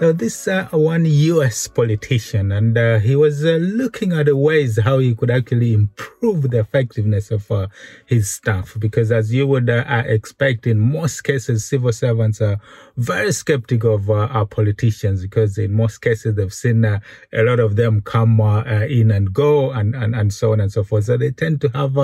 So this uh, one U.S. politician, and uh, he was uh, looking at the ways how he could actually improve the effectiveness of uh, his staff. Because as you would uh, expect, in most cases, civil servants are very skeptical of uh, our politicians because in most cases they've seen a lot of them come in and go, and, and and so on and so forth. So they tend to have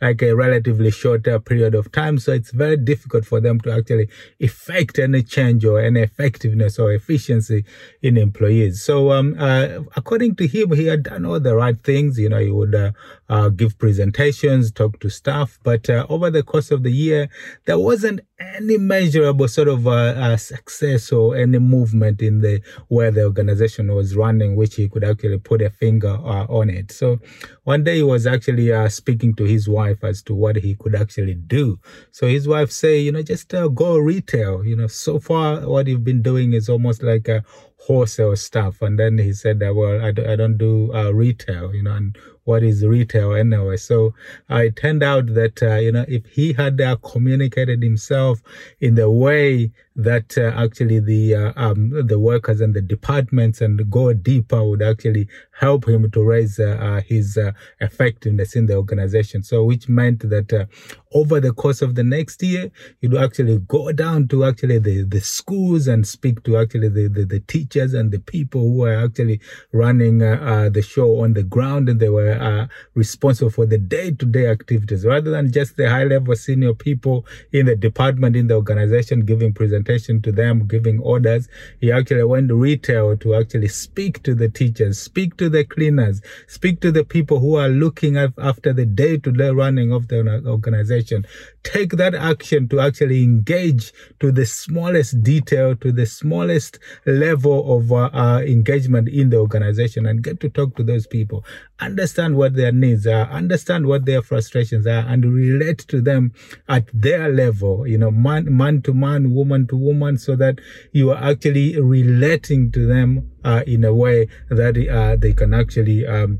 like a relatively shorter period of time. So it's very difficult for them to actually effect any change or any effectiveness or efficiency in employees. So, um, uh, according to him, he had done all the right things. You know, he would uh, uh, give presentations, talk to staff, but uh, over the course of the year, there wasn't any measurable sort of uh, uh, success or any movement in the where the organization was running, which he could actually put a finger on it. So, one day he was actually speaking to his wife as to what he could actually do. So his wife say, you know, just go retail. You know, so far what you've been doing is almost like a wholesale stuff. And then he said that, well, I, do, I don't do uh, retail, you know, and what is retail anyway. So uh, it turned out that, uh, you know, if he had uh, communicated himself in the way that uh, actually the uh, um, the workers and the departments and go deeper would actually help him to raise uh, his effectiveness in the organization. So which meant that over the course of the next year, he'd actually go down to actually the, the schools and speak to actually the, the, the teachers and the people who are actually running the show on the ground and they were are responsible for the day-to-day activities rather than just the high-level senior people in the department, in the organization, giving presentation to them, giving orders. He actually went retail to actually speak to the teachers, speak to the cleaners, speak to the people who are looking after the day-to-day running of the organization. Take that action to actually engage to the smallest detail, to the smallest level of uh, uh, engagement in the organization and get to talk to those people. Understand understand what their needs are, understand what their frustrations are, and relate to them at their level, you know, man, man to man, woman to woman, so that you are actually relating to them uh, in a way that uh, they can actually um,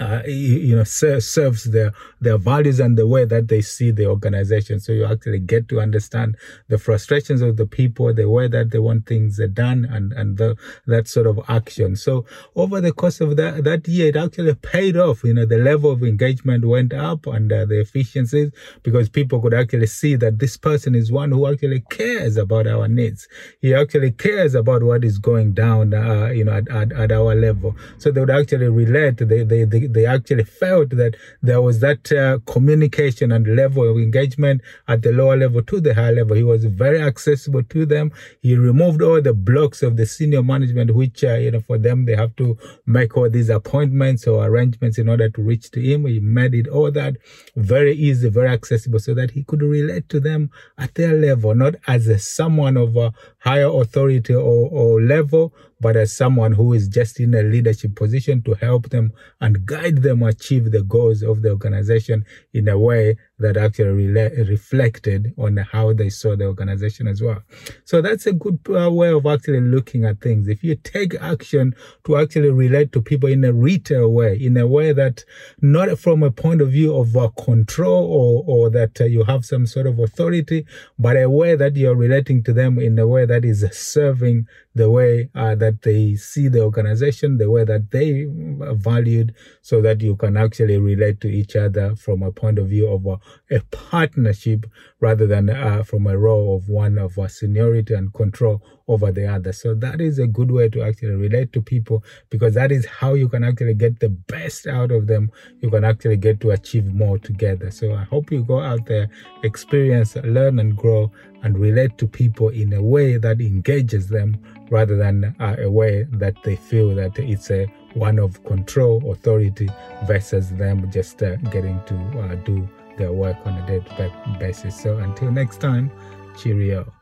uh, you know serves their their values and the way that they see the organization. So you actually get to understand the frustrations of the people the way that they want things done and and the, that sort of action. So over the course of that that year it actually paid off. You know the level of engagement went up and uh, the efficiencies because people could actually see that this person is one who actually cares about our needs. He actually cares about what is going down uh, you know at, at, at, our level. So they would actually relate they they, they they actually felt that there was that uh, communication and level of engagement at the lower level to the higher level. He was very accessible to them. He removed all the blocks of the senior management, which, uh, you know, for them, they have to make all these appointments or arrangements in order to reach to him. He made it all that very easy, very accessible so that he could relate to them at their level, not as a someone of a higher authority or, or level, but as someone who is just in a leadership position to help them and guide them achieve the goals of the organization in a way that actually re- reflected on how they saw the organization as well. So that's a good uh, way of actually looking at things. If you take action to actually relate to people in a retail way, in a way that not from a point of view of uh, control or, or that uh, you have some sort of authority, but a way that you're relating to them in a way that is serving the way uh, that they see the organization, the way that they uh, valued, so that you can actually relate to each other from a point of view of a, a partnership rather than uh, from a role of one of a seniority and control over the other. So that is a good way to actually relate to people because that is how you can actually get the best out of them. You can actually get to achieve more together. So I hope you go out there, experience, learn and grow and relate to people in a way that engages them rather than a way that they feel that it's a one of control, authority versus them just uh, getting to uh, do their work on a day-to-day basis. So until next time, cheerio.